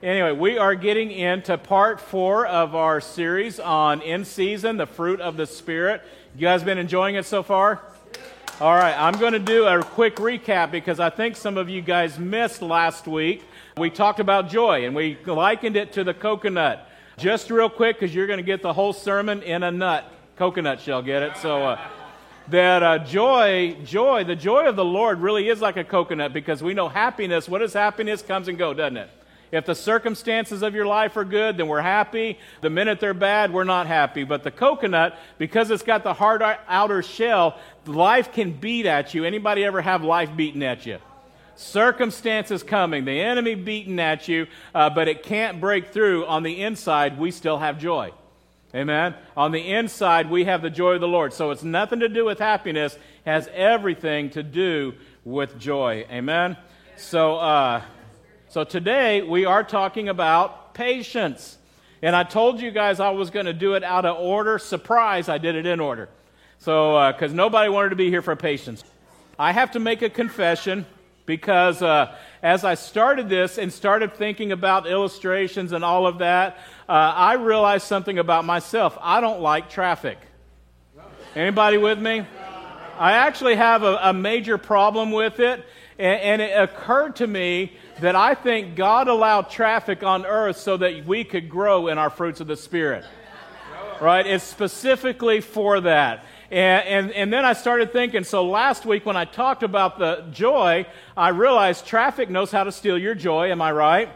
Anyway, we are getting into part four of our series on in season, the fruit of the Spirit. You guys been enjoying it so far? All right, I'm going to do a quick recap because I think some of you guys missed last week. We talked about joy and we likened it to the coconut. Just real quick because you're going to get the whole sermon in a nut. Coconut shell, get it? So, uh, that uh, joy, joy, the joy of the Lord really is like a coconut because we know happiness. What is happiness? Comes and go, doesn't it? If the circumstances of your life are good, then we're happy. The minute they're bad, we're not happy. But the coconut, because it's got the hard outer shell, life can beat at you. Anybody ever have life beaten at you? Circumstances coming, the enemy beating at you, uh, but it can't break through. On the inside, we still have joy. Amen. On the inside, we have the joy of the Lord. So it's nothing to do with happiness, has everything to do with joy. Amen. So, uh, so today we are talking about patience. And I told you guys I was going to do it out of order. Surprise, I did it in order. So, because uh, nobody wanted to be here for patience. I have to make a confession because uh, as I started this and started thinking about illustrations and all of that, uh, I realized something about myself. I don't like traffic. Anybody with me? I actually have a, a major problem with it. And, and it occurred to me that I think God allowed traffic on earth so that we could grow in our fruits of the Spirit. Right? It's specifically for that. And, and, and, then I started thinking, so last week when I talked about the joy, I realized traffic knows how to steal your joy. Am I right?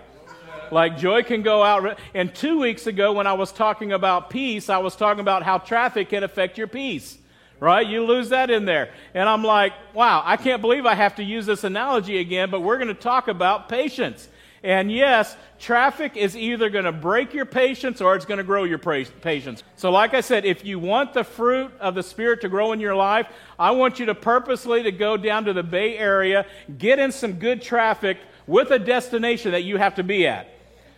Like joy can go out. And two weeks ago when I was talking about peace, I was talking about how traffic can affect your peace right? You lose that in there. And I'm like, wow, I can't believe I have to use this analogy again, but we're going to talk about patience. And yes, traffic is either going to break your patience or it's going to grow your patience. So, like I said, if you want the fruit of the Spirit to grow in your life, I want you to purposely to go down to the Bay Area, get in some good traffic with a destination that you have to be at.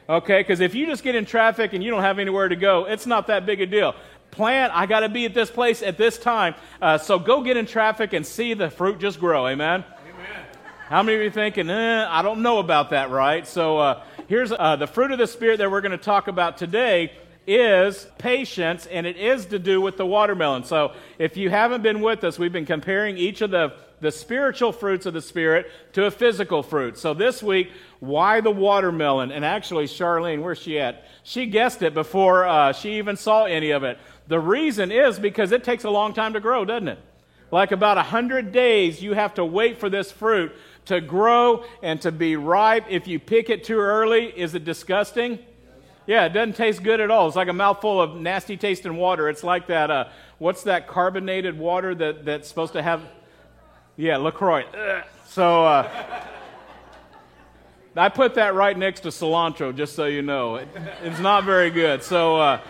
Okay? Because if you just get in traffic and you don't have anywhere to go, it's not that big a deal plan. I got to be at this place at this time. Uh, so go get in traffic and see the fruit just grow. Amen. Amen. How many of you thinking, eh, I don't know about that, right? So uh, here's uh, the fruit of the Spirit that we're going to talk about today is patience, and it is to do with the watermelon. So if you haven't been with us, we've been comparing each of the the spiritual fruits of the Spirit to a physical fruit. So this week, why the watermelon? And actually, Charlene, where's she at? She guessed it before uh, she even saw any of it. The reason is because it takes a long time to grow, doesn't it? Like about 100 days, you have to wait for this fruit to grow and to be ripe. If you pick it too early, is it disgusting? Yeah, it doesn't taste good at all. It's like a mouthful of nasty tasting water. It's like that, uh, what's that carbonated water that, that's supposed to have? Yeah, LaCroix. Ugh. So uh, I put that right next to cilantro, just so you know. It, it's not very good. So, uh,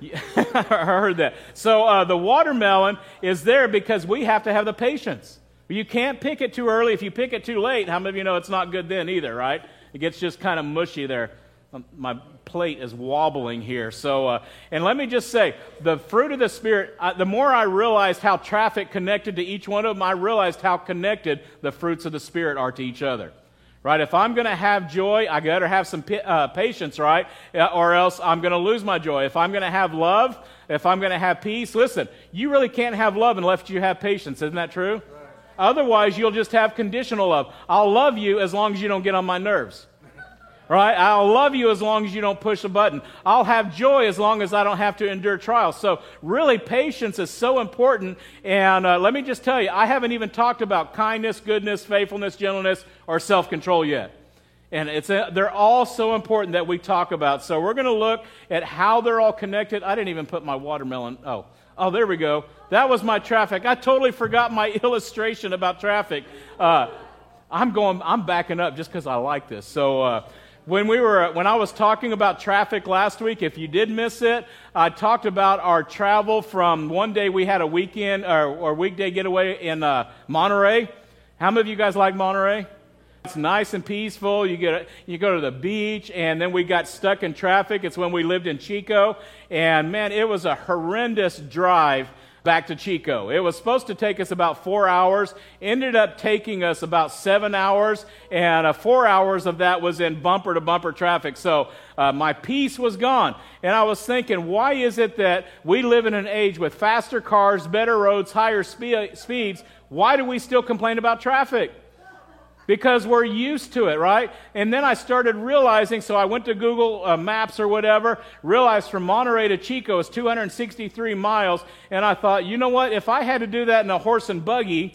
I heard that. So uh, the watermelon is there because we have to have the patience. You can't pick it too early. If you pick it too late, how many of you know it's not good then either, right? It gets just kind of mushy there. Um, my plate is wobbling here. So, uh, and let me just say, the fruit of the Spirit, uh, the more I realized how traffic connected to each one of them, I realized how connected the fruits of the Spirit are to each other right? If I'm going to have joy, I better have some uh, patience, right? Or else I'm going to lose my joy. If I'm going to have love, if I'm going to have peace, listen, you really can't have love unless you have patience. Isn't that true? Right. Otherwise, you'll just have conditional love. I'll love you as long as you don't get on my nerves right? I'll love you as long as you don't push a button. I'll have joy as long as I don't have to endure trials. So, really, patience is so important. And uh, let me just tell you, I haven't even talked about kindness, goodness, faithfulness, gentleness, or self control yet. And it's a, they're all so important that we talk about. So, we're going to look at how they're all connected. I didn't even put my watermelon. Oh, oh, there we go. That was my traffic. I totally forgot my illustration about traffic. Uh, I'm going, I'm backing up just because I like this. So, uh, when we were when I was talking about traffic last week, if you did miss it, I talked about our travel from one day we had a weekend or, or weekday getaway in uh, Monterey. How many of you guys like Monterey? It's nice and peaceful. You get you go to the beach, and then we got stuck in traffic. It's when we lived in Chico, and man, it was a horrendous drive back to Chico. It was supposed to take us about four hours, ended up taking us about seven hours, and uh, four hours of that was in bumper to bumper traffic. So uh, my peace was gone. And I was thinking, why is it that we live in an age with faster cars, better roads, higher spe- speeds? Why do we still complain about traffic? Because we're used to it, right? And then I started realizing, so I went to Google uh, Maps or whatever, realized from Monterey to Chico is 263 miles, and I thought, you know what? If I had to do that in a horse and buggy,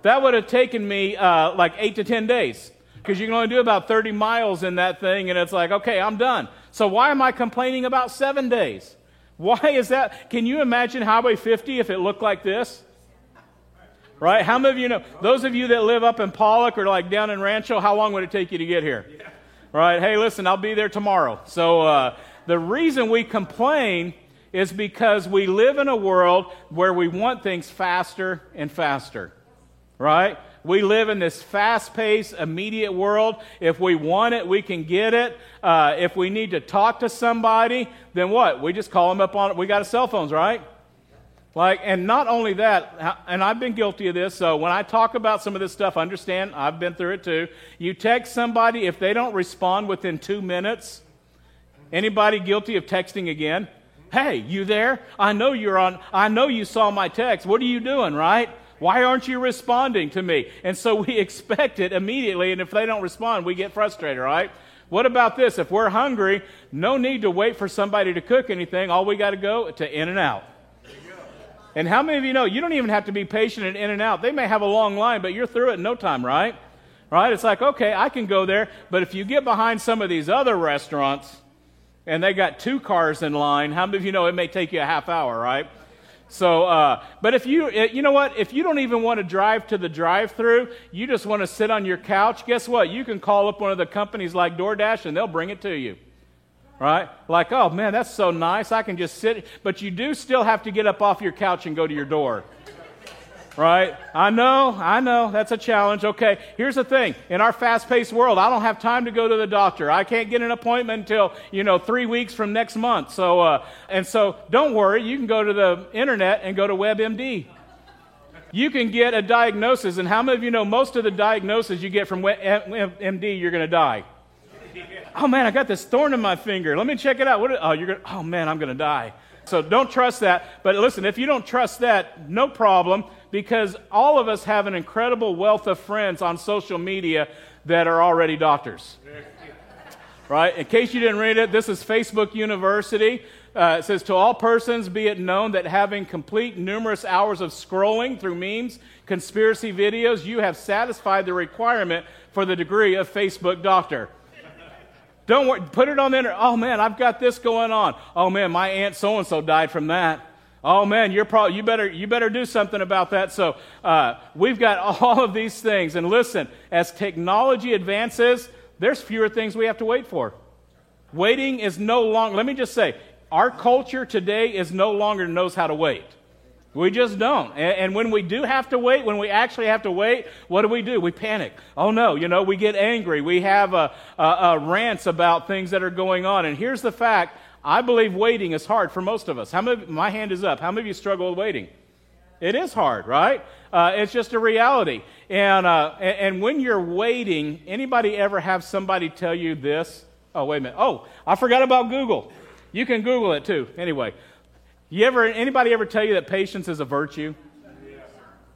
that would have taken me uh, like eight to 10 days because you can only do about 30 miles in that thing, and it's like, okay, I'm done. So why am I complaining about seven days? Why is that? Can you imagine Highway 50 if it looked like this? Right? How many of you know? Those of you that live up in Pollock or like down in Rancho, how long would it take you to get here? Yeah. Right? Hey, listen, I'll be there tomorrow. So uh, the reason we complain is because we live in a world where we want things faster and faster. Right? We live in this fast paced, immediate world. If we want it, we can get it. Uh, if we need to talk to somebody, then what? We just call them up on it. We got cell phones, right? Like, and not only that, and I've been guilty of this, so when I talk about some of this stuff, understand, I've been through it too. You text somebody, if they don't respond within two minutes, anybody guilty of texting again? Hey, you there? I know you're on, I know you saw my text. What are you doing, right? Why aren't you responding to me? And so we expect it immediately, and if they don't respond, we get frustrated, right? What about this? If we're hungry, no need to wait for somebody to cook anything. All we got to go to In and Out. And how many of you know you don't even have to be patient and in and out? They may have a long line, but you're through it in no time, right? Right? It's like, okay, I can go there. But if you get behind some of these other restaurants and they got two cars in line, how many of you know it may take you a half hour, right? So, uh, but if you, uh, you know what? If you don't even want to drive to the drive through, you just want to sit on your couch, guess what? You can call up one of the companies like DoorDash and they'll bring it to you right? Like, oh man, that's so nice. I can just sit. But you do still have to get up off your couch and go to your door. Right? I know, I know, that's a challenge. Okay, here's the thing. In our fast paced world, I don't have time to go to the doctor. I can't get an appointment until, you know, three weeks from next month. So, uh, and so don't worry, you can go to the internet and go to WebMD. You can get a diagnosis, and how many of you know most of the diagnoses you get from WebMD, you're going to die? Oh man, I got this thorn in my finger. Let me check it out. What, oh, you're gonna, oh man, I'm going to die. So don't trust that. But listen, if you don't trust that, no problem, because all of us have an incredible wealth of friends on social media that are already doctors. Right? In case you didn't read it, this is Facebook University. Uh, it says, To all persons be it known that having complete numerous hours of scrolling through memes, conspiracy videos, you have satisfied the requirement for the degree of Facebook doctor. Don't worry, put it on the internet. Oh man, I've got this going on. Oh man, my aunt so and so died from that. Oh man, you're probably you better you better do something about that. So uh, we've got all of these things, and listen, as technology advances, there's fewer things we have to wait for. Waiting is no longer. Let me just say, our culture today is no longer knows how to wait. We just don't. And, and, when we do have to wait, when we actually have to wait, what do we do? We panic. Oh no, you know, we get angry. We have a, a, a rants about things that are going on. And here's the fact I believe waiting is hard for most of us. How many, my hand is up. How many of you struggle with waiting? It is hard, right? Uh, it's just a reality. And, uh, and, and when you're waiting, anybody ever have somebody tell you this? Oh, wait a minute. Oh, I forgot about Google. You can Google it too. Anyway, you ever, anybody ever tell you that patience is a virtue?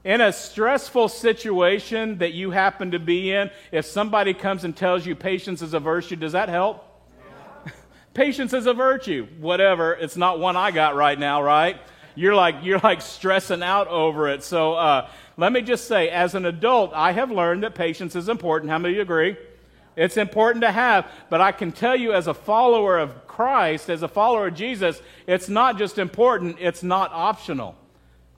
In a stressful situation that you happen to be in, if somebody comes and tells you patience is a virtue, does that help? patience is a virtue. Whatever. It's not one I got right now, right? You're like, you're like stressing out over it. So uh, let me just say, as an adult, I have learned that patience is important. How many of you agree? It's important to have, but I can tell you as a follower of Christ, as a follower of Jesus, it's not just important, it's not optional.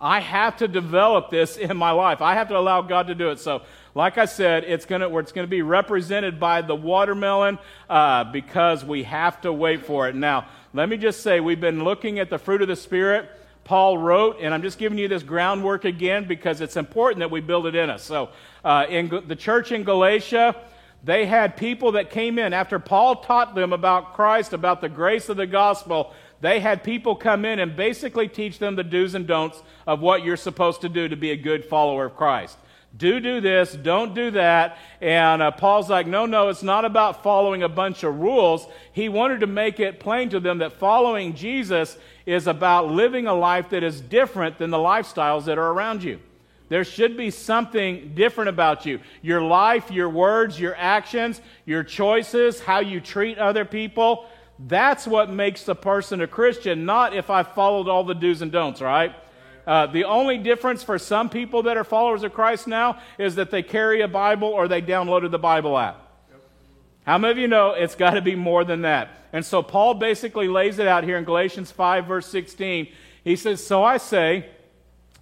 I have to develop this in my life. I have to allow God to do it. So, like I said, it's going to it's to be represented by the watermelon uh, because we have to wait for it. Now, let me just say, we've been looking at the fruit of the Spirit. Paul wrote, and I'm just giving you this groundwork again because it's important that we build it in us. So, uh, in the church in Galatia, they had people that came in after Paul taught them about Christ, about the grace of the gospel. They had people come in and basically teach them the do's and don'ts of what you're supposed to do to be a good follower of Christ. Do do this, don't do that. And uh, Paul's like, no, no, it's not about following a bunch of rules. He wanted to make it plain to them that following Jesus is about living a life that is different than the lifestyles that are around you. There should be something different about you. Your life, your words, your actions, your choices, how you treat other people. That's what makes a person a Christian, not if I followed all the do's and don'ts, right? Uh, the only difference for some people that are followers of Christ now is that they carry a Bible or they downloaded the Bible app. How many of you know it's got to be more than that? And so Paul basically lays it out here in Galatians 5, verse 16. He says, So I say,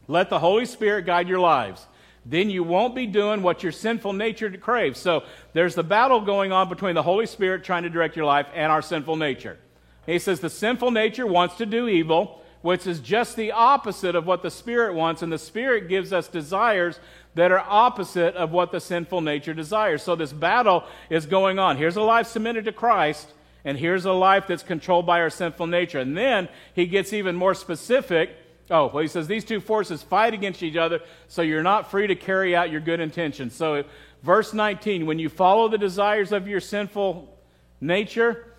let the Holy Spirit guide your lives. Then you won't be doing what your sinful nature craves. So there's the battle going on between the Holy Spirit trying to direct your life and our sinful nature. He says the sinful nature wants to do evil, which is just the opposite of what the Spirit wants, and the Spirit gives us desires that are opposite of what the sinful nature desires. So this battle is going on. Here's a life submitted to Christ, and here's a life that's controlled by our sinful nature. And then he gets even more specific Oh, well, he says these two forces fight against each other, so you're not free to carry out your good intentions. So, verse 19, when you follow the desires of your sinful nature,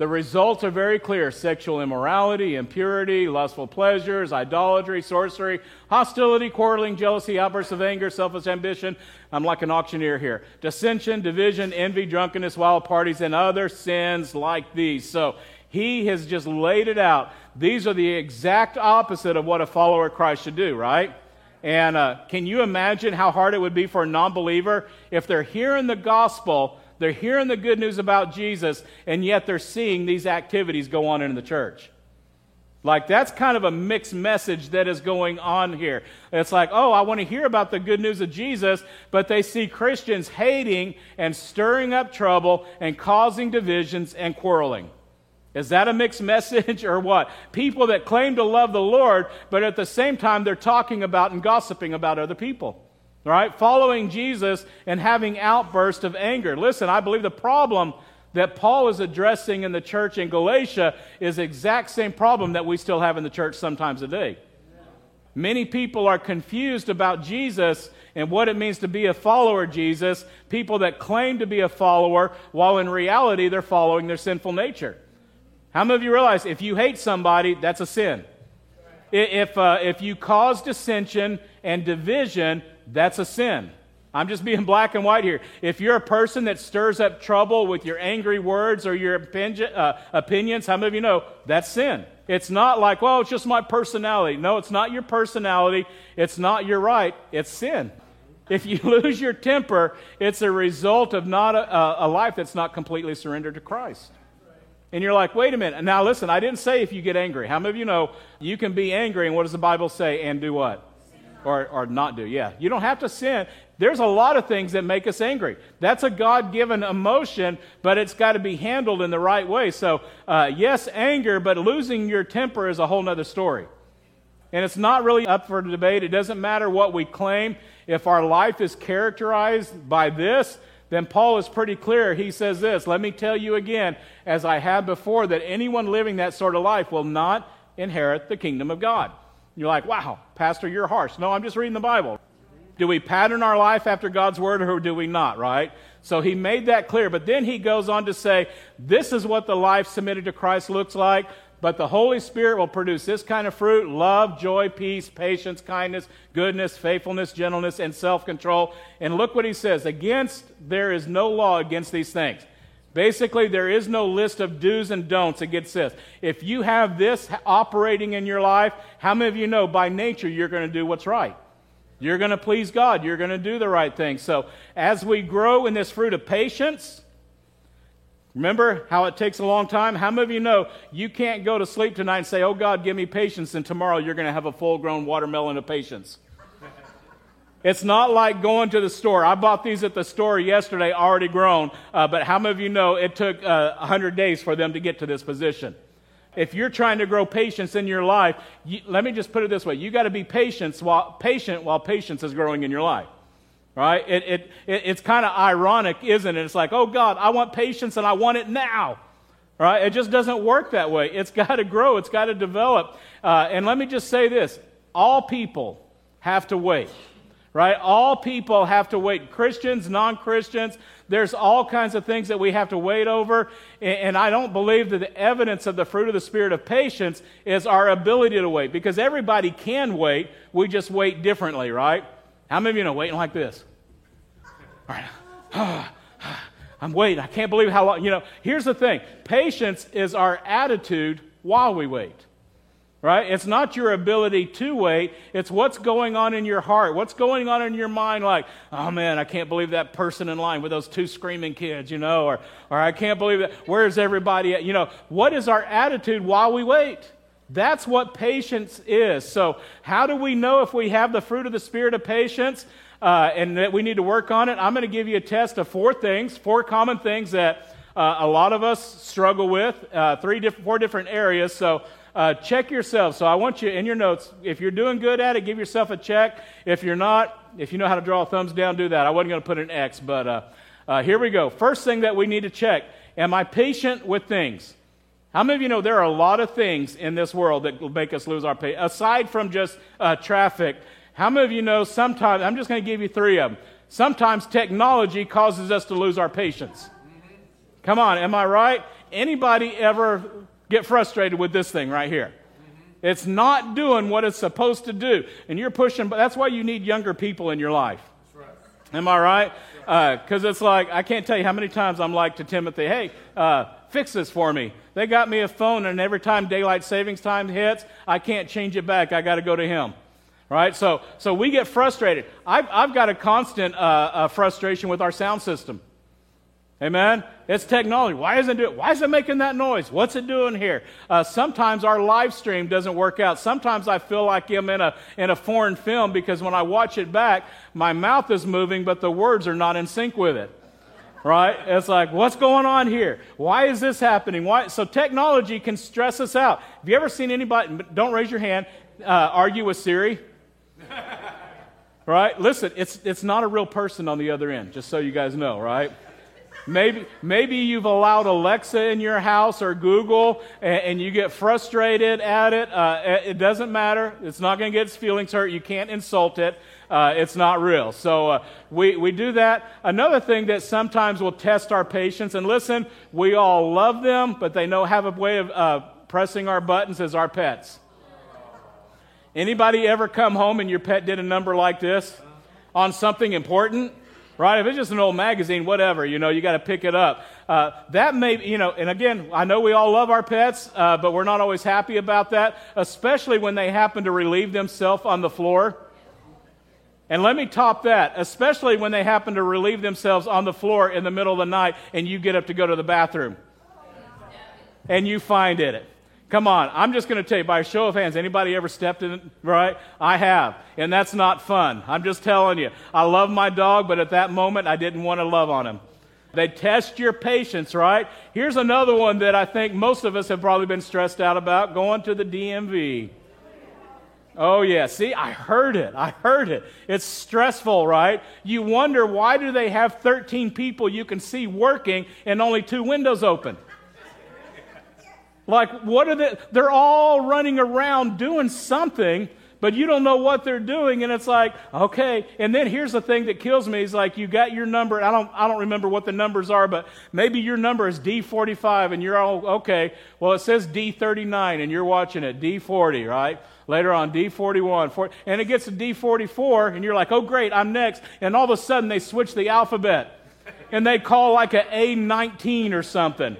the results are very clear sexual immorality, impurity, lustful pleasures, idolatry, sorcery, hostility, quarreling, jealousy, outbursts of anger, selfish ambition. I'm like an auctioneer here. Dissension, division, envy, drunkenness, wild parties, and other sins like these. So, he has just laid it out. These are the exact opposite of what a follower of Christ should do, right? And uh, can you imagine how hard it would be for a non believer if they're hearing the gospel, they're hearing the good news about Jesus, and yet they're seeing these activities go on in the church? Like, that's kind of a mixed message that is going on here. It's like, oh, I want to hear about the good news of Jesus, but they see Christians hating and stirring up trouble and causing divisions and quarreling. Is that a mixed message or what? People that claim to love the Lord, but at the same time they're talking about and gossiping about other people. Right? Following Jesus and having outbursts of anger. Listen, I believe the problem that Paul is addressing in the church in Galatia is the exact same problem that we still have in the church sometimes today. Many people are confused about Jesus and what it means to be a follower of Jesus, people that claim to be a follower while in reality they're following their sinful nature. How many of you realize if you hate somebody, that's a sin? If, uh, if you cause dissension and division, that's a sin. I'm just being black and white here. If you're a person that stirs up trouble with your angry words or your opinion, uh, opinions, how many of you know that's sin? It's not like, well, it's just my personality. No, it's not your personality. It's not your right. It's sin. If you lose your temper, it's a result of not a, a life that's not completely surrendered to Christ. And you're like, wait a minute. Now, listen, I didn't say if you get angry. How many of you know you can be angry, and what does the Bible say? And do what? Or, or not do. Yeah. You don't have to sin. There's a lot of things that make us angry. That's a God given emotion, but it's got to be handled in the right way. So, uh, yes, anger, but losing your temper is a whole other story. And it's not really up for debate. It doesn't matter what we claim. If our life is characterized by this, then Paul is pretty clear. He says this Let me tell you again, as I have before, that anyone living that sort of life will not inherit the kingdom of God. You're like, wow, Pastor, you're harsh. No, I'm just reading the Bible. Do we pattern our life after God's word or do we not, right? So he made that clear. But then he goes on to say, this is what the life submitted to Christ looks like. But the Holy Spirit will produce this kind of fruit love, joy, peace, patience, kindness, goodness, faithfulness, gentleness, and self control. And look what he says against, there is no law against these things. Basically, there is no list of do's and don'ts against this. If you have this operating in your life, how many of you know by nature you're going to do what's right? You're going to please God. You're going to do the right thing. So, as we grow in this fruit of patience, Remember how it takes a long time? How many of you know you can't go to sleep tonight and say, Oh God, give me patience, and tomorrow you're going to have a full grown watermelon of patience? It's not like going to the store. I bought these at the store yesterday, already grown, uh, but how many of you know it took uh, 100 days for them to get to this position? If you're trying to grow patience in your life, you, let me just put it this way you got to be patient while, patient while patience is growing in your life. Right? It, it, it it's kind of ironic, isn't it? It's like, oh God, I want patience and I want it now. Right? It just doesn't work that way. It's got to grow, it's got to develop. Uh, and let me just say this all people have to wait. Right? All people have to wait. Christians, non Christians, there's all kinds of things that we have to wait over. And I don't believe that the evidence of the fruit of the Spirit of patience is our ability to wait because everybody can wait. We just wait differently, right? How many of you know waiting like this? All right. I'm waiting. I can't believe how long. You know, here's the thing patience is our attitude while we wait right? It's not your ability to wait, it's what's going on in your heart, what's going on in your mind, like, oh man, I can't believe that person in line with those two screaming kids, you know, or, or I can't believe that, where's everybody at? You know, what is our attitude while we wait? That's what patience is. So, how do we know if we have the fruit of the Spirit of patience uh, and that we need to work on it? I'm going to give you a test of four things, four common things that uh, a lot of us struggle with, uh, three different, four different areas. So, uh, check yourself. So I want you in your notes, if you're doing good at it, give yourself a check. If you're not, if you know how to draw a thumbs down, do that. I wasn't going to put an X, but uh, uh, here we go. First thing that we need to check Am I patient with things? How many of you know there are a lot of things in this world that will make us lose our patience? Aside from just uh, traffic, how many of you know sometimes, I'm just going to give you three of them. Sometimes technology causes us to lose our patience. Come on, am I right? Anybody ever get frustrated with this thing right here. It's not doing what it's supposed to do. And you're pushing, but that's why you need younger people in your life. Right. Am I right? Because uh, it's like, I can't tell you how many times I'm like to Timothy, hey, uh, fix this for me. They got me a phone, and every time daylight savings time hits, I can't change it back. I got to go to him. Right? So, so we get frustrated. I've, I've got a constant uh, uh frustration with our sound system. Amen? It's technology. Why isn't it? Why is it making that noise? What's it doing here? Uh, sometimes our live stream doesn't work out. Sometimes I feel like I'm in a in a foreign film because when I watch it back, my mouth is moving, but the words are not in sync with it. Right? It's like, what's going on here? Why is this happening? Why? So technology can stress us out. Have you ever seen anybody? Don't raise your hand. Uh, argue with Siri. right? Listen, it's it's not a real person on the other end. Just so you guys know, right? Maybe, maybe you've allowed Alexa in your house or Google and, and you get frustrated at it. Uh, it doesn't matter. It's not going to get its feelings hurt. You can't insult it. Uh, it's not real. So uh, we, we do that. Another thing that sometimes will test our patience, and listen, we all love them, but they know have a way of uh, pressing our buttons as our pets. Anybody ever come home and your pet did a number like this on something important? right? If it's just an old magazine, whatever, you know, you got to pick it up. Uh, that may, you know, and again, I know we all love our pets, uh, but we're not always happy about that, especially when they happen to relieve themselves on the floor. And let me top that, especially when they happen to relieve themselves on the floor in the middle of the night and you get up to go to the bathroom and you find it. Come on, I'm just going to tell you by a show of hands, anybody ever stepped in it, right? I have, and that's not fun. I'm just telling you. I love my dog, but at that moment, I didn't want to love on him. They test your patience, right? Here's another one that I think most of us have probably been stressed out about going to the DMV. Oh yeah, see, I heard it. I heard it. It's stressful, right? You wonder why do they have 13 people you can see working and only two windows open? Like, what are they? They're all running around doing something, but you don't know what they're doing. And it's like, okay. And then here's the thing that kills me is like, you got your number. I don't, I don't remember what the numbers are, but maybe your number is D45 and you're all, okay. Well, it says D39 and you're watching it, D40, right? Later on, D41. 40, and it gets to D44 and you're like, oh, great, I'm next. And all of a sudden they switch the alphabet and they call like a A19 or something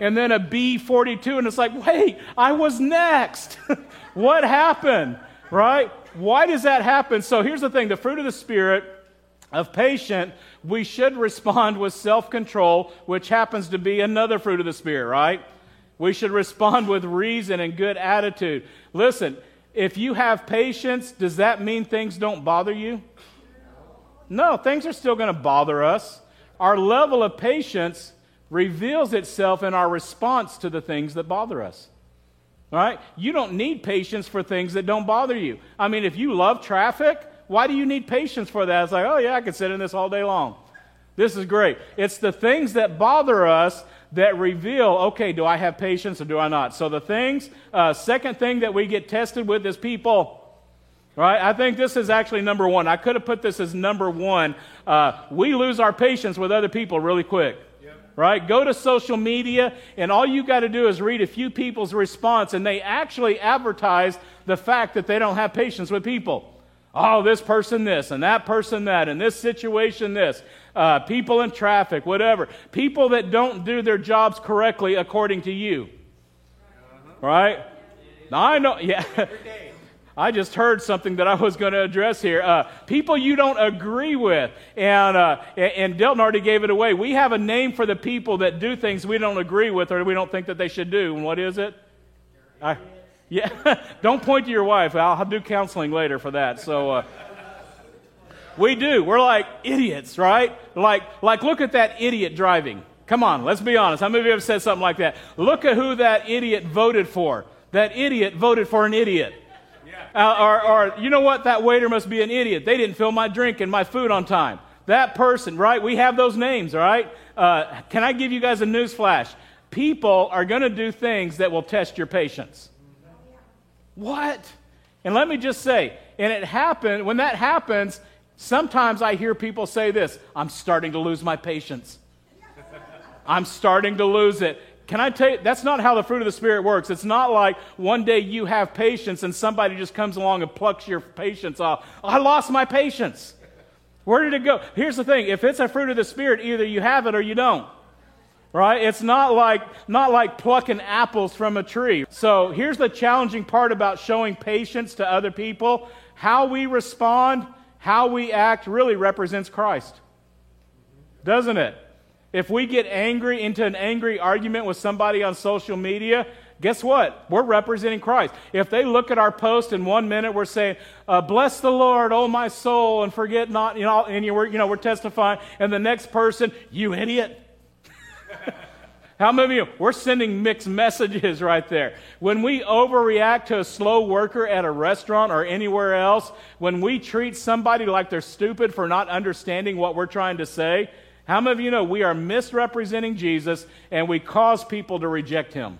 and then a B42, and it's like, wait, I was next. what happened? Right? Why does that happen? So here's the thing the fruit of the Spirit of patient, we should respond with self control, which happens to be another fruit of the Spirit, right? We should respond with reason and good attitude. Listen, if you have patience, does that mean things don't bother you? No, things are still going to bother us. Our level of patience reveals itself in our response to the things that bother us. Right? You don't need patience for things that don't bother you. I mean, if you love traffic, why do you need patience for that? It's like, oh, yeah, I could sit in this all day long. This is great. It's the things that bother us that reveal okay, do I have patience or do I not? So, the things, uh, second thing that we get tested with is people. Right? I think this is actually number one. I could have put this as number one. Uh, we lose our patience with other people really quick. Right? Go to social media, and all you got to do is read a few people's response, and they actually advertise the fact that they don't have patience with people. Oh, this person this, and that person that, and this situation this. Uh, people in traffic, whatever. People that don't do their jobs correctly according to you. Right? Now, I know, yeah. I just heard something that I was going to address here. Uh, people you don't agree with. And, uh, and Delton already gave it away. We have a name for the people that do things we don't agree with or we don't think that they should do. And what is it? I, yeah. don't point to your wife. I'll, I'll do counseling later for that. So. Uh, we do. We're like idiots, right? Like, like, look at that idiot driving. Come on, let's be honest. How many of you have said something like that? Look at who that idiot voted for. That idiot voted for an idiot. Uh, or, or, you know what? That waiter must be an idiot. They didn't fill my drink and my food on time. That person, right? We have those names, all right? Uh, can I give you guys a news flash? People are going to do things that will test your patience. What? And let me just say, and it happened, when that happens, sometimes I hear people say this I'm starting to lose my patience. I'm starting to lose it. Can I tell you, that's not how the fruit of the Spirit works. It's not like one day you have patience and somebody just comes along and plucks your patience off. I lost my patience. Where did it go? Here's the thing if it's a fruit of the Spirit, either you have it or you don't. Right? It's not like, not like plucking apples from a tree. So here's the challenging part about showing patience to other people. How we respond, how we act really represents Christ. Doesn't it? If we get angry into an angry argument with somebody on social media, guess what? We're representing Christ. If they look at our post in one minute, we're saying, uh, "Bless the Lord, oh my soul, and forget not," you know, and you you know, we're testifying. And the next person, "You idiot." How many of you? We're sending mixed messages right there. When we overreact to a slow worker at a restaurant or anywhere else, when we treat somebody like they're stupid for not understanding what we're trying to say, how many of you know we are misrepresenting Jesus and we cause people to reject him?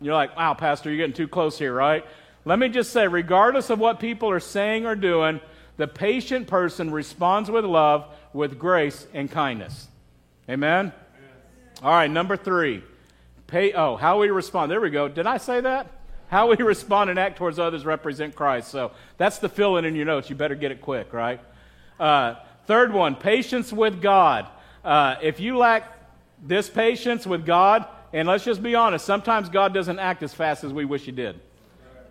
You're like, wow, Pastor, you're getting too close here, right? Let me just say, regardless of what people are saying or doing, the patient person responds with love, with grace, and kindness. Amen? All right, number three. Pay, oh, how we respond. There we go. Did I say that? How we respond and act towards others represent Christ. So that's the fill in in your notes. You better get it quick, right? Uh, third one, patience with God. Uh, if you lack this patience with God, and let's just be honest, sometimes God doesn't act as fast as we wish He did.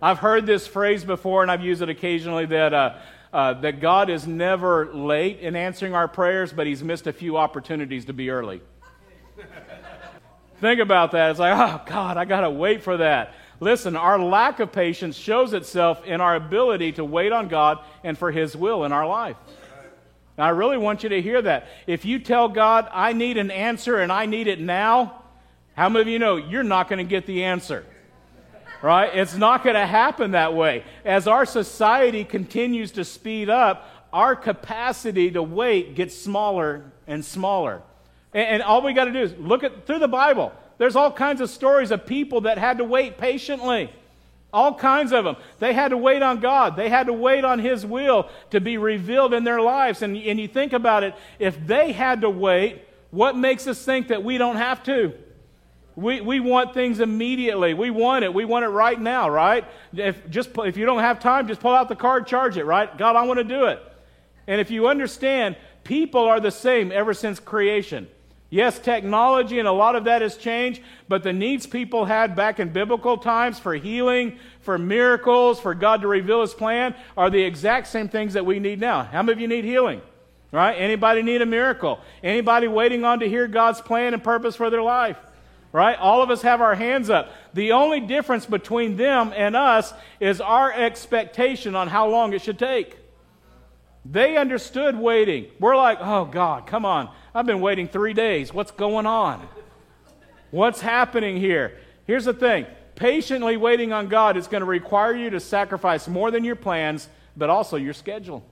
I've heard this phrase before, and I've used it occasionally that, uh, uh, that God is never late in answering our prayers, but He's missed a few opportunities to be early. Think about that. It's like, oh, God, I got to wait for that. Listen, our lack of patience shows itself in our ability to wait on God and for His will in our life. And I really want you to hear that. If you tell God, I need an answer and I need it now, how many of you know you're not going to get the answer? Right? It's not going to happen that way. As our society continues to speed up, our capacity to wait gets smaller and smaller. And, and all we got to do is look at through the Bible. There's all kinds of stories of people that had to wait patiently. All kinds of them. They had to wait on God. They had to wait on His will to be revealed in their lives. And, and you think about it, if they had to wait, what makes us think that we don't have to? We, we want things immediately. We want it. We want it right now, right? If, just, if you don't have time, just pull out the card, charge it, right? God, I want to do it. And if you understand, people are the same ever since creation. Yes, technology and a lot of that has changed, but the needs people had back in biblical times for healing, for miracles, for God to reveal his plan are the exact same things that we need now. How many of you need healing? Right? Anybody need a miracle? Anybody waiting on to hear God's plan and purpose for their life? Right? All of us have our hands up. The only difference between them and us is our expectation on how long it should take. They understood waiting. We're like, oh God, come on. I've been waiting three days. What's going on? What's happening here? Here's the thing patiently waiting on God is going to require you to sacrifice more than your plans, but also your schedule.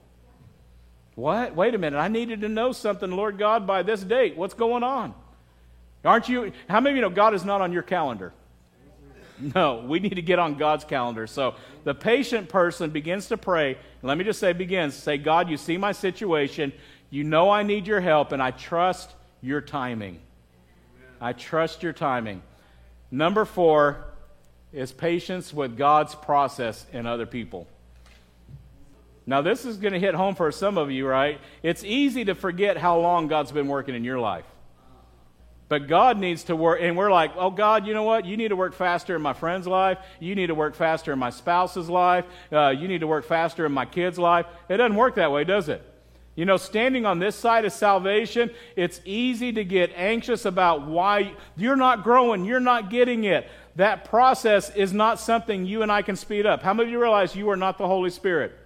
What? Wait a minute. I needed to know something, Lord God, by this date. What's going on? Aren't you? How many of you know God is not on your calendar? No, we need to get on God's calendar. So the patient person begins to pray. let me just say, begins say, God, you see my situation. You know I need your help, and I trust your timing. I trust your timing. Number four is patience with God's process in other people. Now, this is going to hit home for some of you, right? It's easy to forget how long God's been working in your life. But God needs to work, and we're like, oh, God, you know what? You need to work faster in my friend's life. You need to work faster in my spouse's life. Uh, you need to work faster in my kid's life. It doesn't work that way, does it? You know, standing on this side of salvation, it's easy to get anxious about why you're not growing, you're not getting it. That process is not something you and I can speed up. How many of you realize you are not the Holy Spirit?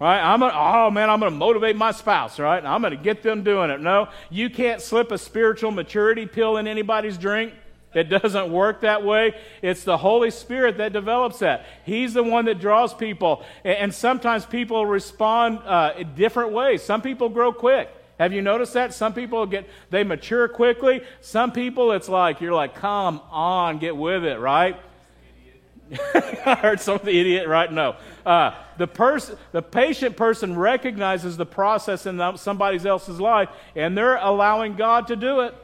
Right? I'm gonna, oh man, I'm going to motivate my spouse, right? I'm going to get them doing it. No, you can't slip a spiritual maturity pill in anybody's drink. It doesn't work that way. It's the Holy Spirit that develops that. He's the one that draws people. And sometimes people respond uh, in different ways. Some people grow quick. Have you noticed that? Some people get, they mature quickly. Some people, it's like, you're like, come on, get with it, right? I heard some the idiot, right? No. Uh, the, person, the patient person recognizes the process in somebody else's life, and they're allowing God to do it.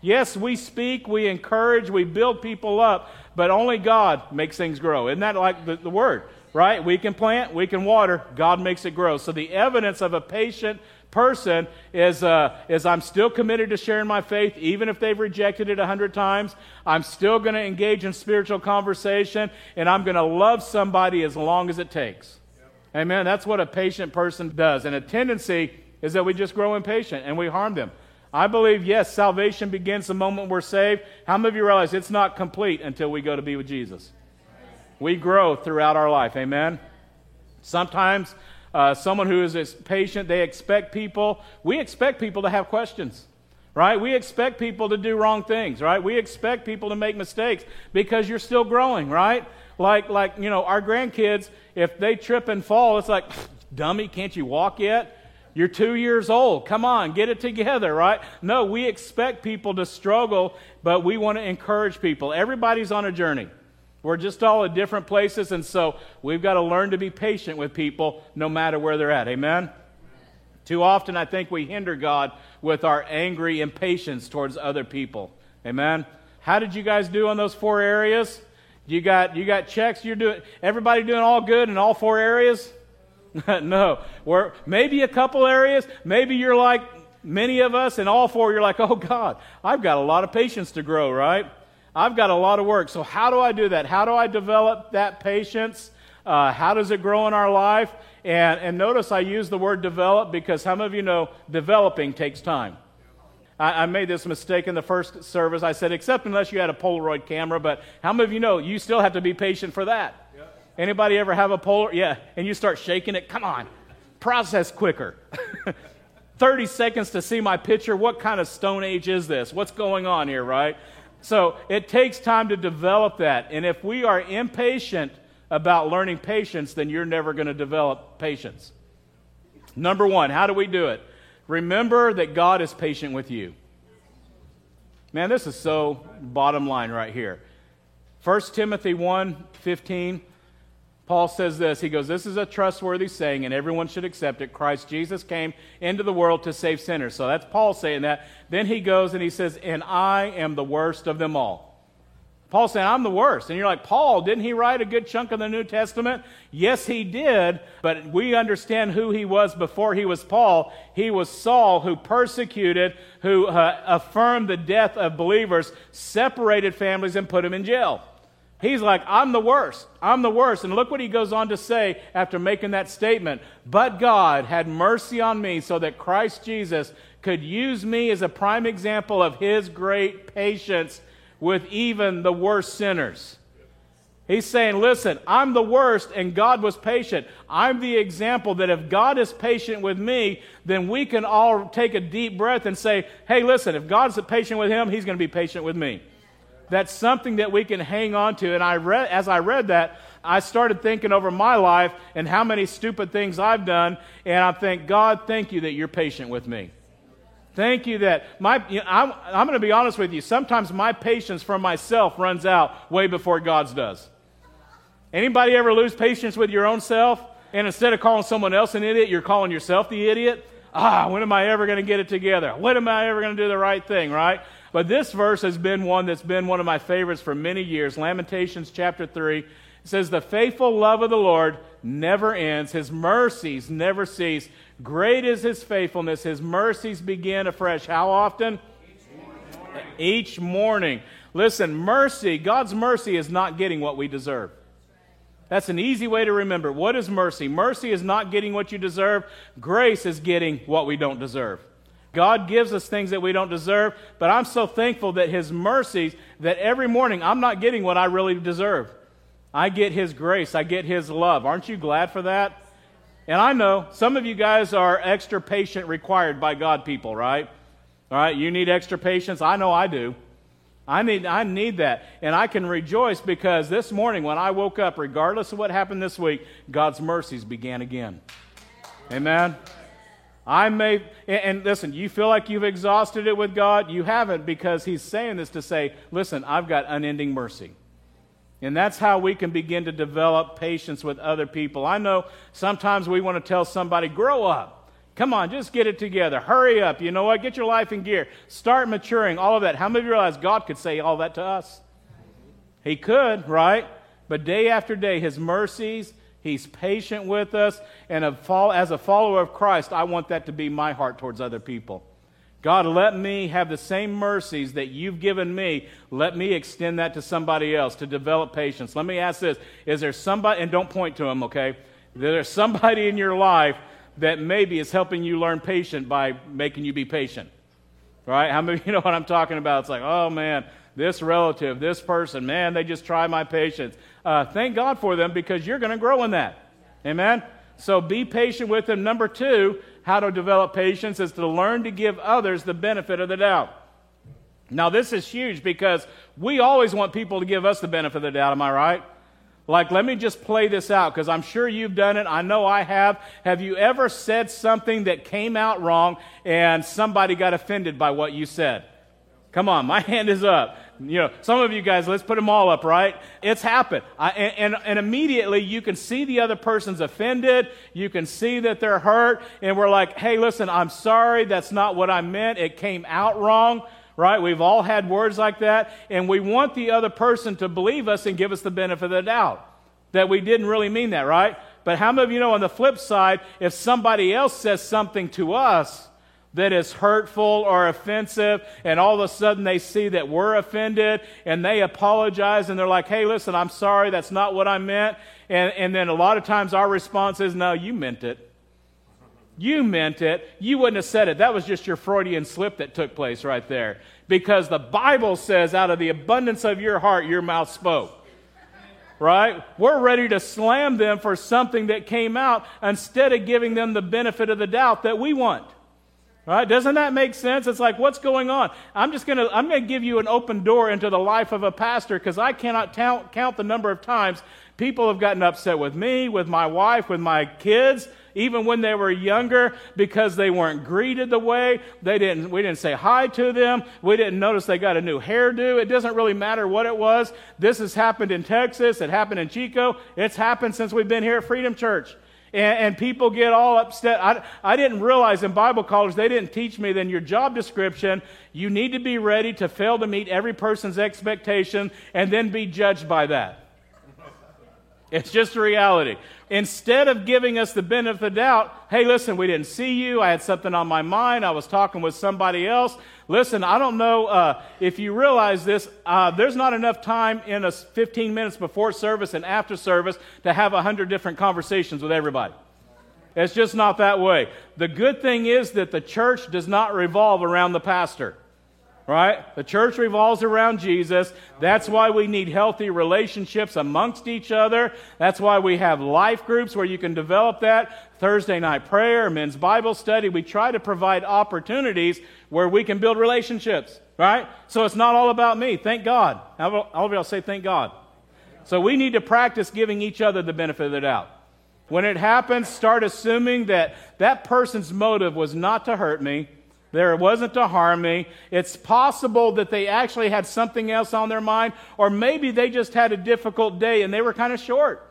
Yes, we speak, we encourage, we build people up, but only God makes things grow. Isn't that like the, the word? Right? We can plant, we can water, God makes it grow. So the evidence of a patient person is, uh, is I'm still committed to sharing my faith, even if they've rejected it a hundred times. I'm still going to engage in spiritual conversation, and I'm going to love somebody as long as it takes. Yep. Amen. That's what a patient person does. And a tendency is that we just grow impatient and we harm them. I believe, yes, salvation begins the moment we're saved. How many of you realize it's not complete until we go to be with Jesus? We grow throughout our life. Amen. Sometimes uh, someone who is patient, they expect people, we expect people to have questions, right? We expect people to do wrong things, right? We expect people to make mistakes because you're still growing, right? Like, like you know, our grandkids, if they trip and fall, it's like, dummy, can't you walk yet? You're two years old. Come on, get it together, right? No, we expect people to struggle, but we want to encourage people. Everybody's on a journey. We're just all at different places, and so we've got to learn to be patient with people no matter where they're at. Amen? Too often, I think we hinder God with our angry impatience towards other people. Amen? How did you guys do on those four areas? You got, you got checks? You're doing, everybody doing all good in all four areas? no. We're, maybe a couple areas. Maybe you're like many of us, and all four, you're like, oh God, I've got a lot of patience to grow, right? I've got a lot of work. So, how do I do that? How do I develop that patience? Uh, how does it grow in our life? And, and notice I use the word develop because how many of you know developing takes time? I, I, made this mistake in the first service. I said, except unless you had a Polaroid camera, but how many of you know you still have to be patient for that? Anybody ever have a Polaroid? Yeah, and you start shaking it. Come on, process quicker. 30 seconds to see my picture. What kind of stone age is this? What's going on here, right? So it takes time to develop that. And if we are impatient about learning patience, then you're never going to develop patience. Number one, how do we do it? Remember that God is patient with you. Man, this is so bottom line right here. 1 Timothy 1 15. Paul says this. He goes, This is a trustworthy saying, and everyone should accept it. Christ Jesus came into the world to save sinners. So that's Paul saying that. Then he goes and he says, And I am the worst of them all. Paul saying, I'm the worst. And you're like, Paul, didn't he write a good chunk of the New Testament? Yes, he did, but we understand who he was before he was Paul. He was Saul, who persecuted, who uh, affirmed the death of believers, separated families, and put them in jail. He's like, I'm the worst. I'm the worst. And look what he goes on to say after making that statement. But God had mercy on me so that Christ Jesus could use me as a prime example of his great patience with even the worst sinners. He's saying, listen, I'm the worst and God was patient. I'm the example that if God is patient with me, then we can all take a deep breath and say, hey, listen, if God's patient with him, he's going to be patient with me that's something that we can hang on to. And I read, as I read that, I started thinking over my life and how many stupid things I've done. And I think, God, thank you that you're patient with me. Thank you that my, you know, I'm, I'm going to be honest with you. Sometimes my patience for myself runs out way before God's does. Anybody ever lose patience with your own self? And instead of calling someone else an idiot, you're calling yourself the idiot? Ah, when am I ever going to get it together? When am I ever going to do the right thing, right? But this verse has been one that's been one of my favorites for many years. Lamentations chapter 3 it says, The faithful love of the Lord never ends, His mercies never cease. Great is His faithfulness, His mercies begin afresh. How often? Each morning. Each morning. Listen, mercy, God's mercy is not getting what we deserve. That's an easy way to remember. What is mercy? Mercy is not getting what you deserve, grace is getting what we don't deserve. God gives us things that we don't deserve, but I'm so thankful that His mercies, that every morning I'm not getting what I really deserve. I get His grace, I get His love. Aren't you glad for that? And I know some of you guys are extra patient required by God people, right? All right, you need extra patience. I know I do. I need, I need that. And I can rejoice because this morning when I woke up, regardless of what happened this week, God's mercies began again. Amen. I may, and listen, you feel like you've exhausted it with God? You haven't because He's saying this to say, listen, I've got unending mercy. And that's how we can begin to develop patience with other people. I know sometimes we want to tell somebody, grow up. Come on, just get it together. Hurry up. You know what? Get your life in gear. Start maturing. All of that. How many of you realize God could say all that to us? He could, right? But day after day, His mercies, He's patient with us. And as a follower of Christ, I want that to be my heart towards other people. God, let me have the same mercies that you've given me. Let me extend that to somebody else to develop patience. Let me ask this Is there somebody, and don't point to them, okay? There's somebody in your life that maybe is helping you learn patient by making you be patient. Right? How many you know what I'm talking about? It's like, oh man, this relative, this person, man, they just try my patience. Uh, thank God for them because you're going to grow in that. Amen? So be patient with them. Number two, how to develop patience is to learn to give others the benefit of the doubt. Now, this is huge because we always want people to give us the benefit of the doubt. Am I right? Like, let me just play this out because I'm sure you've done it. I know I have. Have you ever said something that came out wrong and somebody got offended by what you said? Come on, my hand is up. You know, some of you guys, let's put them all up, right? It's happened. I, and, and, and immediately you can see the other person's offended. You can see that they're hurt. And we're like, hey, listen, I'm sorry. That's not what I meant. It came out wrong right? We've all had words like that, and we want the other person to believe us and give us the benefit of the doubt that we didn't really mean that, right? But how many of you know on the flip side, if somebody else says something to us that is hurtful or offensive, and all of a sudden they see that we're offended and they apologize and they're like, hey, listen, I'm sorry, that's not what I meant. And, and then a lot of times our response is, no, you meant it. You meant it. You wouldn't have said it. That was just your Freudian slip that took place right there. Because the Bible says, out of the abundance of your heart, your mouth spoke. Right? We're ready to slam them for something that came out instead of giving them the benefit of the doubt that we want. Right? Doesn't that make sense? It's like, what's going on? I'm just going to, I'm going to give you an open door into the life of a pastor because I cannot count, count the number of times people have gotten upset with me, with my wife, with my kids even when they were younger, because they weren't greeted the way. They didn't, we didn't say hi to them. We didn't notice they got a new hairdo. It doesn't really matter what it was. This has happened in Texas. It happened in Chico. It's happened since we've been here at Freedom Church. And, and, people get all upset. I, I didn't realize in Bible college they didn't teach me that in your job description, you need to be ready to fail to meet every person's expectation and then be judged by that. It's just a reality. Instead of giving us the benefit of the doubt, hey, listen, we didn't see you. I had something on my mind. I was talking with somebody else. Listen, I don't know uh, if you realize this. Uh, there's not enough time in a 15 minutes before service and after service to have 100 different conversations with everybody. It's just not that way. The good thing is that the church does not revolve around the pastor right? The church revolves around Jesus. That's why we need healthy relationships amongst each other. That's why we have life groups where you can develop that. Thursday night prayer, men's Bible study. We try to provide opportunities where we can build relationships, right? So it's not all about me. Thank God. All of y'all say thank God. So we need to practice giving each other the benefit of the doubt. When it happens, start assuming that that person's motive was not to hurt me, There wasn't to harm me. It's possible that they actually had something else on their mind, or maybe they just had a difficult day and they were kind of short.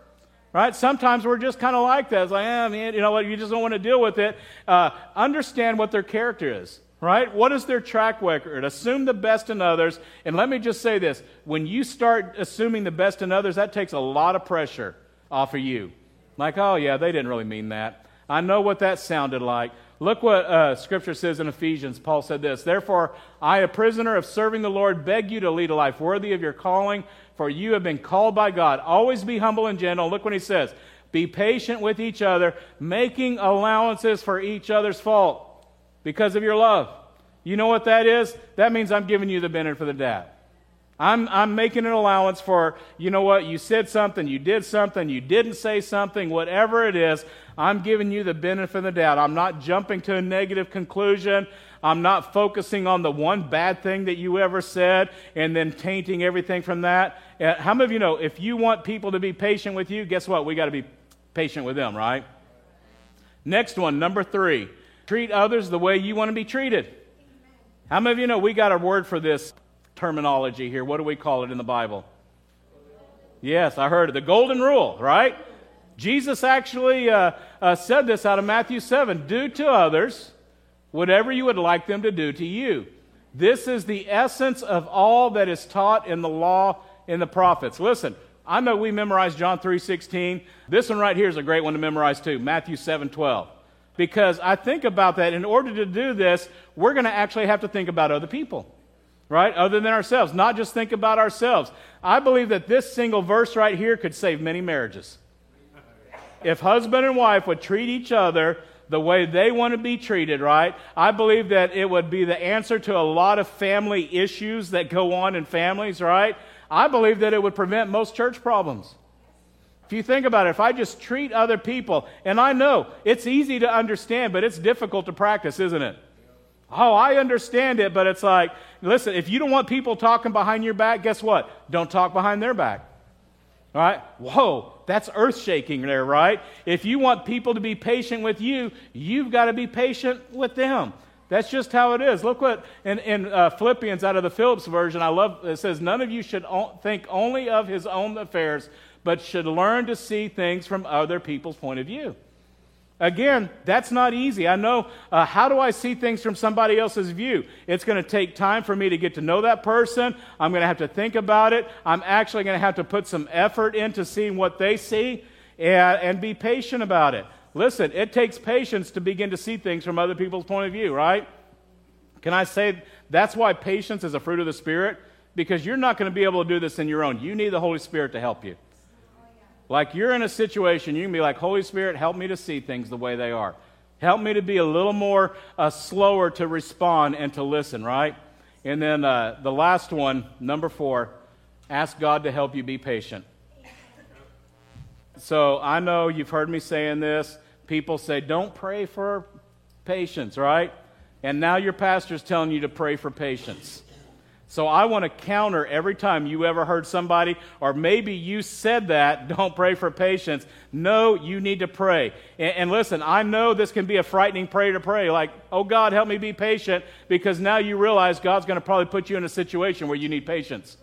Right? Sometimes we're just kind of like that. It's like, eh, man, you know what? You just don't want to deal with it. Uh, understand what their character is. Right? What is their track record? Assume the best in others. And let me just say this when you start assuming the best in others, that takes a lot of pressure off of you. Like, oh, yeah, they didn't really mean that. I know what that sounded like. Look what uh, Scripture says in Ephesians. Paul said this Therefore, I, a prisoner of serving the Lord, beg you to lead a life worthy of your calling, for you have been called by God. Always be humble and gentle. Look what he says Be patient with each other, making allowances for each other's fault because of your love. You know what that is? That means I'm giving you the benefit of the doubt. I'm, I'm making an allowance for, you know what, you said something, you did something, you didn't say something, whatever it is, I'm giving you the benefit of the doubt. I'm not jumping to a negative conclusion. I'm not focusing on the one bad thing that you ever said and then tainting everything from that. Uh, how many of you know if you want people to be patient with you, guess what? We got to be patient with them, right? Next one, number three treat others the way you want to be treated. How many of you know we got a word for this terminology here? What do we call it in the Bible? Yes, I heard it. The golden rule, right? Jesus actually uh, uh, said this out of Matthew 7 Do to others whatever you would like them to do to you. This is the essence of all that is taught in the law in the prophets. Listen, I know we memorized John 3:16. This one right here is a great one to memorize too, Matthew 7:12. Because I think about that in order to do this, we're going to actually have to think about other people. Right? Other than ourselves, not just think about ourselves. I believe that this single verse right here could save many marriages if husband and wife would treat each other the way they want to be treated, right? I believe that it would be the answer to a lot of family issues that go on in families, right? I believe that it would prevent most church problems. If you think about it, if I just treat other people, and I know it's easy to understand, but it's difficult to practice, isn't it? Oh, I understand it, but it's like, listen, if you don't want people talking behind your back, guess what? Don't talk behind their back. All right? Whoa, that's earth shaking there, right? If you want people to be patient with you, you've got to be patient with them. That's just how it is. Look what in, in uh, Philippians out of the Phillips version, I love it says, None of you should o- think only of his own affairs, but should learn to see things from other people's point of view. Again, that's not easy. I know uh, how do I see things from somebody else's view? It's going to take time for me to get to know that person. I'm going to have to think about it. I'm actually going to have to put some effort into seeing what they see and, and be patient about it. Listen, it takes patience to begin to see things from other people's point of view, right? Can I say that's why patience is a fruit of the Spirit? Because you're not going to be able to do this in your own. You need the Holy Spirit to help you. Like you're in a situation, you can be like, Holy Spirit, help me to see things the way they are. Help me to be a little more uh, slower to respond and to listen, right? And then uh, the last one, number four, ask God to help you be patient. So I know you've heard me saying this. People say, don't pray for patience, right? And now your pastor's telling you to pray for patience. So I want to counter every time you ever heard somebody, or maybe you said that, don't pray for patience. No, you need to pray. And, and, listen, I know this can be a frightening prayer to pray, like, oh God, help me be patient, because now you realize God's going to probably put you in a situation where you need patience.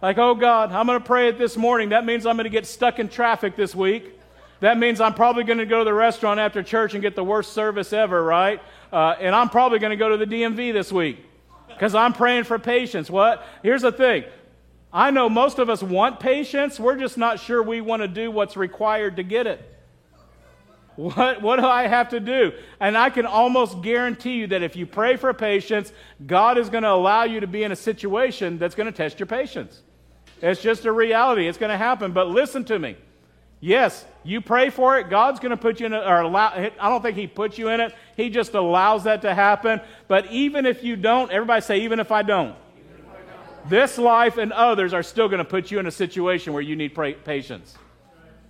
like, oh God, I'm going to pray it this morning. That means I'm going to get stuck in traffic this week. That means I'm probably going to go to the restaurant after church and get the worst service ever, right? Uh, and I'm probably going to go to the DMV this week because I'm praying for patience. What? Here's the thing. I know most of us want patience. We're just not sure we want to do what's required to get it. What, what do I have to do? And I can almost guarantee you that if you pray for patience, God is going to allow you to be in a situation that's going to test your patience. It's just a reality. It's going to happen. But listen to me. Yes, you pray for it. God's going to put you in it, or allow, I don't think He puts you in it. He just allows that to happen. But even if you don't, everybody say, even if I don't, this life and others are still going to put you in a situation where you need pray, patience.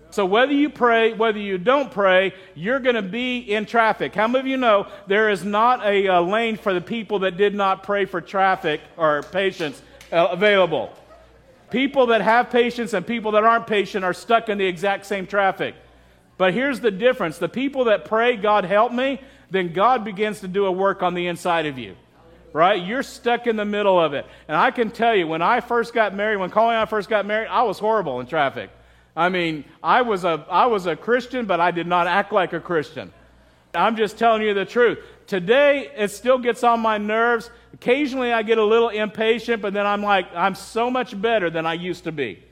So whether you pray, whether you don't pray, you're going to be in traffic. How many of you know there is not a, a lane for the people that did not pray for traffic or patience uh, available? People that have patience and people that aren't patient are stuck in the exact same traffic. But here's the difference the people that pray, God help me, then God begins to do a work on the inside of you. Right? You're stuck in the middle of it. And I can tell you, when I first got married, when Colleen and I first got married, I was horrible in traffic. I mean, I was a, I was a Christian, but I did not act like a Christian. I'm just telling you the truth. Today, it still gets on my nerves. Occasionally, I get a little impatient, but then I'm like, I'm so much better than I used to be.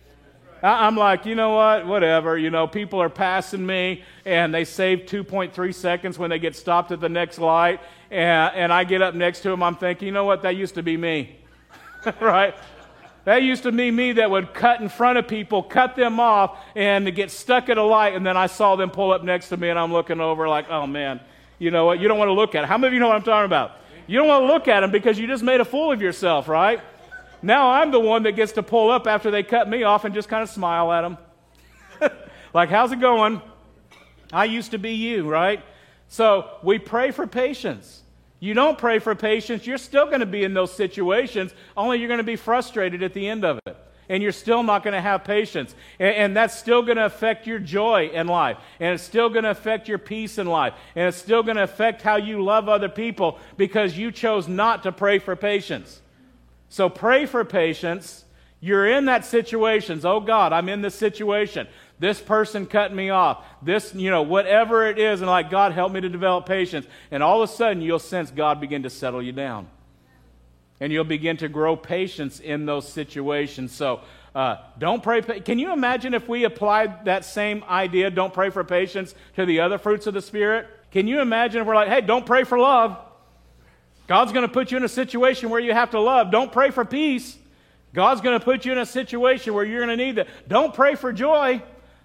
I'm like, you know what? Whatever. You know, people are passing me and they save 2.3 seconds when they get stopped at the next light. And, and I get up next to them. I'm thinking, you know what? That used to be me. right? That used to be me that would cut in front of people, cut them off, and get stuck at a light. And then I saw them pull up next to me, and I'm looking over like, oh man, you know what? You don't want to look at it. How many of you know what I'm talking about? You don't want to look at them because you just made a fool of yourself, right? Now I'm the one that gets to pull up after they cut me off and just kind of smile at them. like, how's it going? I used to be you, right? So we pray for patience. You don't pray for patience, you're still going to be in those situations, only you're going to be frustrated at the end of it. And you're still not going to have patience. And, and that's still going to affect your joy in life. And it's still going to affect your peace in life. And it's still going to affect how you love other people because you chose not to pray for patience. So pray for patience. You're in that situation. Oh God, I'm in this situation. This person cut me off. This, you know, whatever it is, and like, God, help me to develop patience. And all of a sudden, you'll sense God begin to settle you down. And you'll begin to grow patience in those situations. So, uh, don't pray. Can you imagine if we applied that same idea, don't pray for patience, to the other fruits of the Spirit? Can you imagine if we're like, hey, don't pray for love? God's going to put you in a situation where you have to love. Don't pray for peace. God's going to put you in a situation where you're going to need that. Don't pray for joy.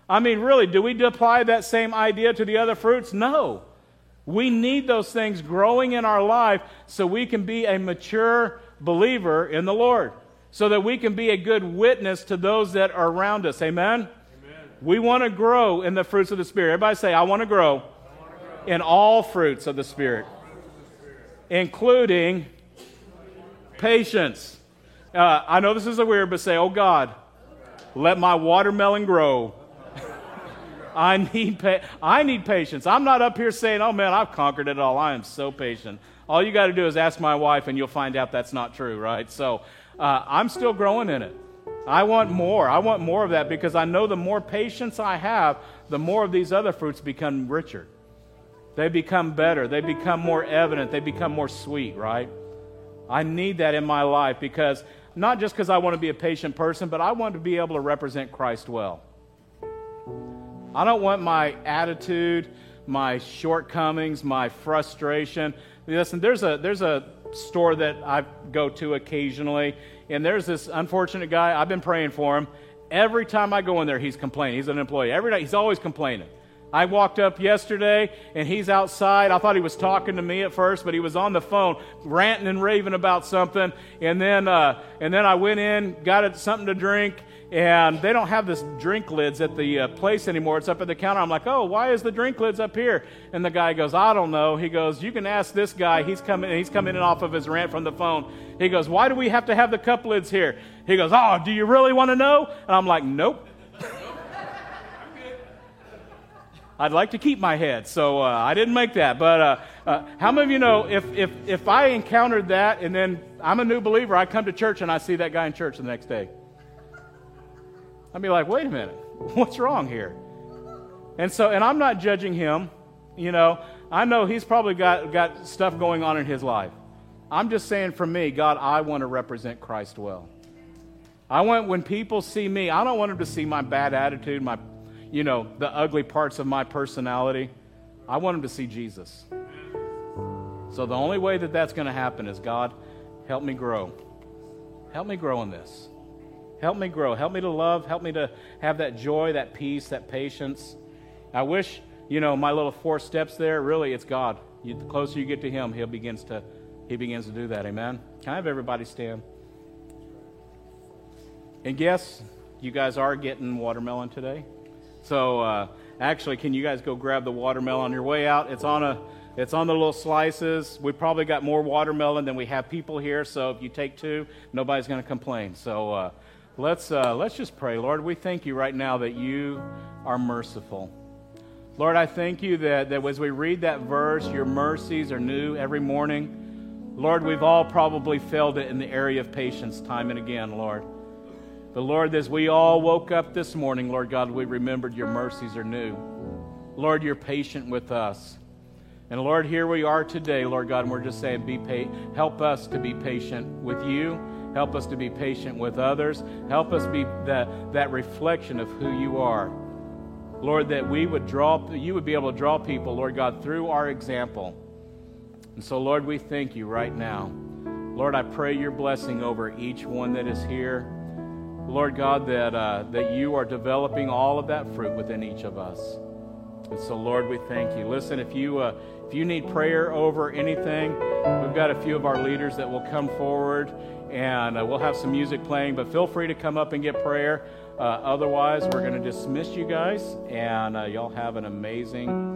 I mean, really, do we apply that same idea to the other fruits? No. We need those things growing in our life so we can be a mature believer in the Lord, so that we can be a good witness to those that are around us. Amen? Amen. We want to grow in the fruits of the Spirit. Everybody say, I want to grow, grow. in all fruits of the Spirit, including patience. Uh, I know this is a weird, but say, Oh God, let my watermelon grow I need, pa- I need patience. I'm not up here saying, oh man, I've conquered it all. I am so patient. All you got to do is ask my wife, and you'll find out that's not true, right? So uh, I'm still growing in it. I want more. I want more of that because I know the more patience I have, the more of these other fruits become richer. They become better. They become more evident. They become more sweet, right? I need that in my life because not just because I want to be a patient person, but I want to be able to represent Christ well. I don't want my attitude, my shortcomings, my frustration. Listen, there's a, there's a store that I go to occasionally, and there's this unfortunate guy. I've been praying for him. Every time I go in there, he's complaining. He's an employee. Every night, he's always complaining. I walked up yesterday and he's outside. I thought he was talking to me at first, but he was on the phone ranting and raving about something. And then, uh, and then I went in, got something to drink, and they don't have this drink lids at the uh, place anymore. It's up at the counter. I'm like, oh, why is the drink lids up here? And the guy goes, I don't know. He goes, you can ask this guy. He's coming. He's coming in off of his rant from the phone. He goes, why do we have to have the cup lids here? He goes, oh, do you really want to know? And I'm like, nope. I'd like to keep my head, so uh, I didn't make that. But uh, uh, how many of you know if, if, if I encountered that and then I'm a new believer, I come to church and I see that guy in church the next day? I'd be like, wait a minute, what's wrong here? And so, and I'm not judging him. You know, I know he's probably got, got stuff going on in his life. I'm just saying for me, God, I want to represent Christ well. I want, when people see me, I don't want them to see my bad attitude, my, you know, the ugly parts of my personality. I want them to see Jesus. So the only way that that's going to happen is God, help me grow. Help me grow in this. Help me grow. Help me to love. Help me to have that joy, that peace, that patience. I wish, you know, my little four steps there, really, it's God. You, the closer you get to Him, He begins to, He begins to do that. Amen? Can I have everybody stand? And yes, you guys are getting watermelon today. So, uh, actually, can you guys go grab the watermelon on your way out? It's on a it's on the little slices. We probably got more watermelon than we have people here, so if you take two, nobody's going to complain. So, uh, Let's, uh, let's just pray. Lord, we thank you right now that you are merciful. Lord, I thank you that, that as we read that verse, your mercies are new every morning. Lord, we've all probably failed it in the area of patience time and again, Lord. But Lord, as we all woke up this morning, Lord God, we remembered your mercies are new. Lord, you're patient with us. And Lord, here we are today, Lord God, and we're just saying, be pa- help us to be patient with you. Help us to be patient with others. Help us be that, that reflection of who you are. Lord, that we would draw, you would be able to draw people, Lord God, through our example. And so, Lord, we thank you right now. Lord, I pray your blessing over each one that is here. Lord God, that, uh, that you are developing all of that fruit within each of us. And so, Lord, we thank you. Listen, if you, uh, if you need prayer over anything, we've got a few of our leaders that will come forward and uh, we'll have some music playing, but feel free to come up and get prayer. Uh, otherwise, we're going to dismiss you guys, and uh, y'all have an amazing